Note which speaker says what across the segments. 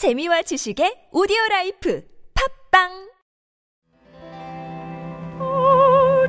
Speaker 1: 재미와 지식의 오디오 라이프 팝빵
Speaker 2: Oh,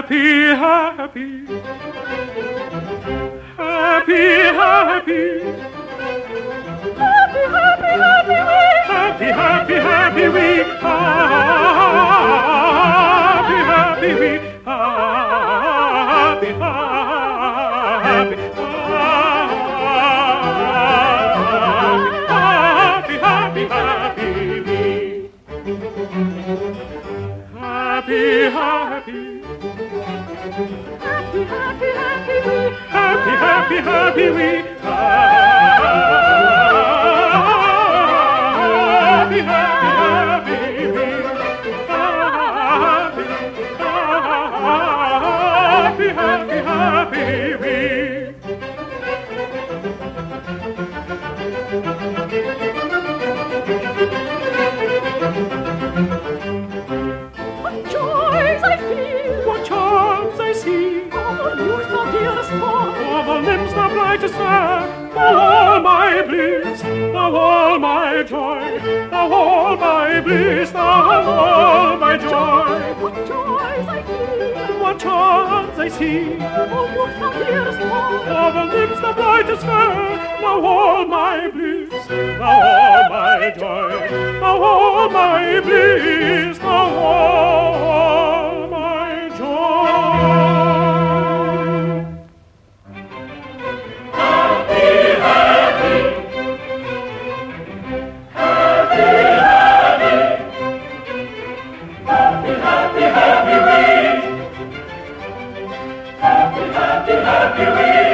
Speaker 2: happy, happy, happy, happy. Happy, happy, happy week. Happy, happy, happy week. Ah. Happy, we. Happy, happy, happy we. Happy, happy, happy, happy we.
Speaker 3: The
Speaker 2: thou all my bliss, thou all my joy, thou all my bliss, thou all my joy.
Speaker 3: What joys I feel!
Speaker 2: What charms I see, oh,
Speaker 3: All youth the dearest one!
Speaker 2: of the limbs the brightest fair, thou all my bliss, thou all my joy, thou all my bliss, thou all my joy.
Speaker 4: Joys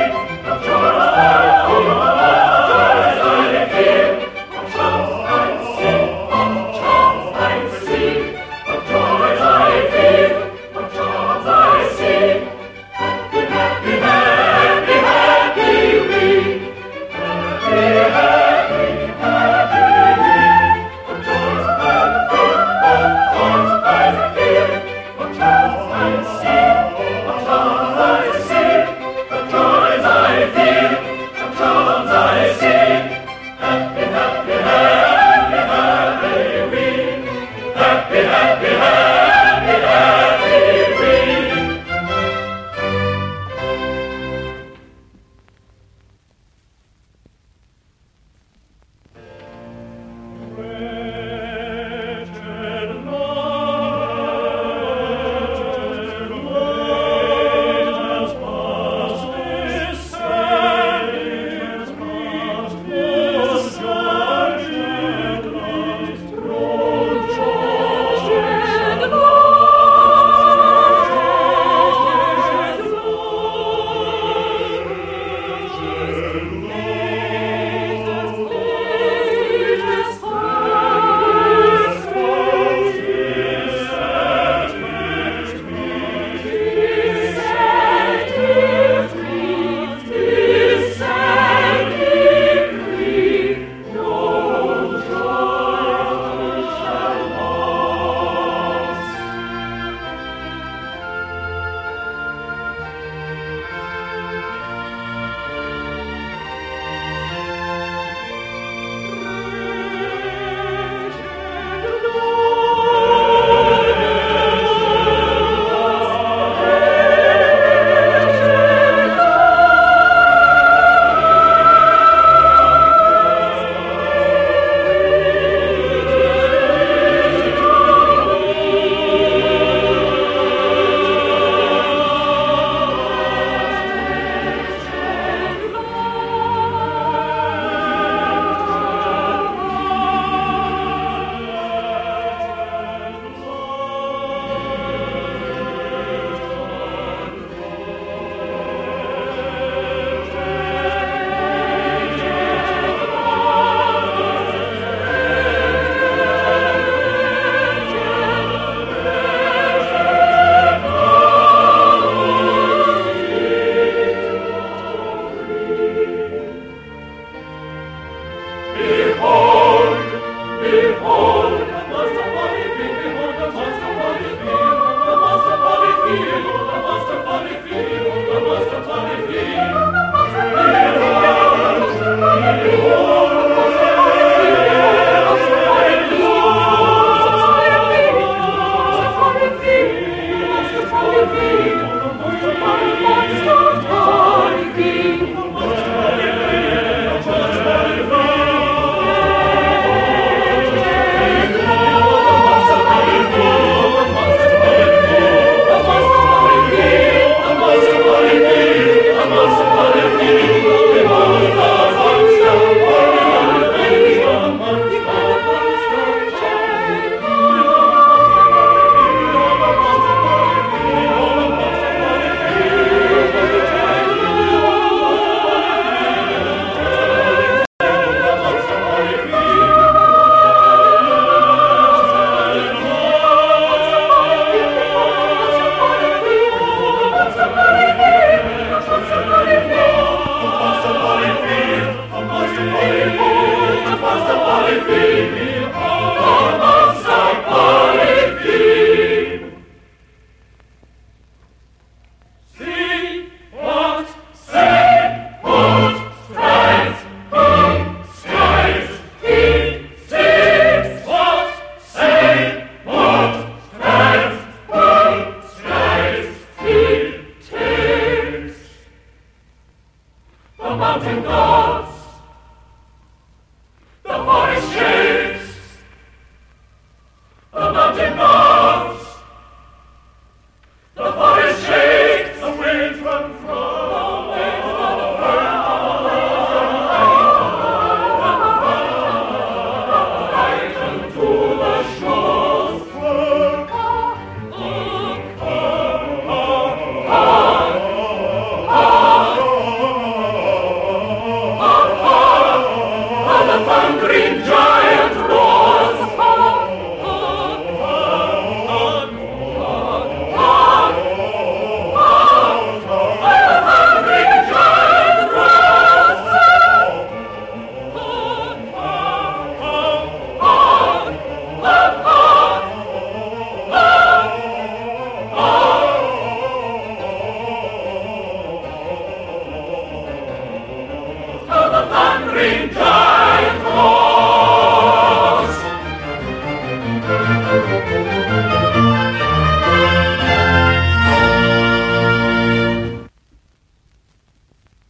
Speaker 2: the mountain gods.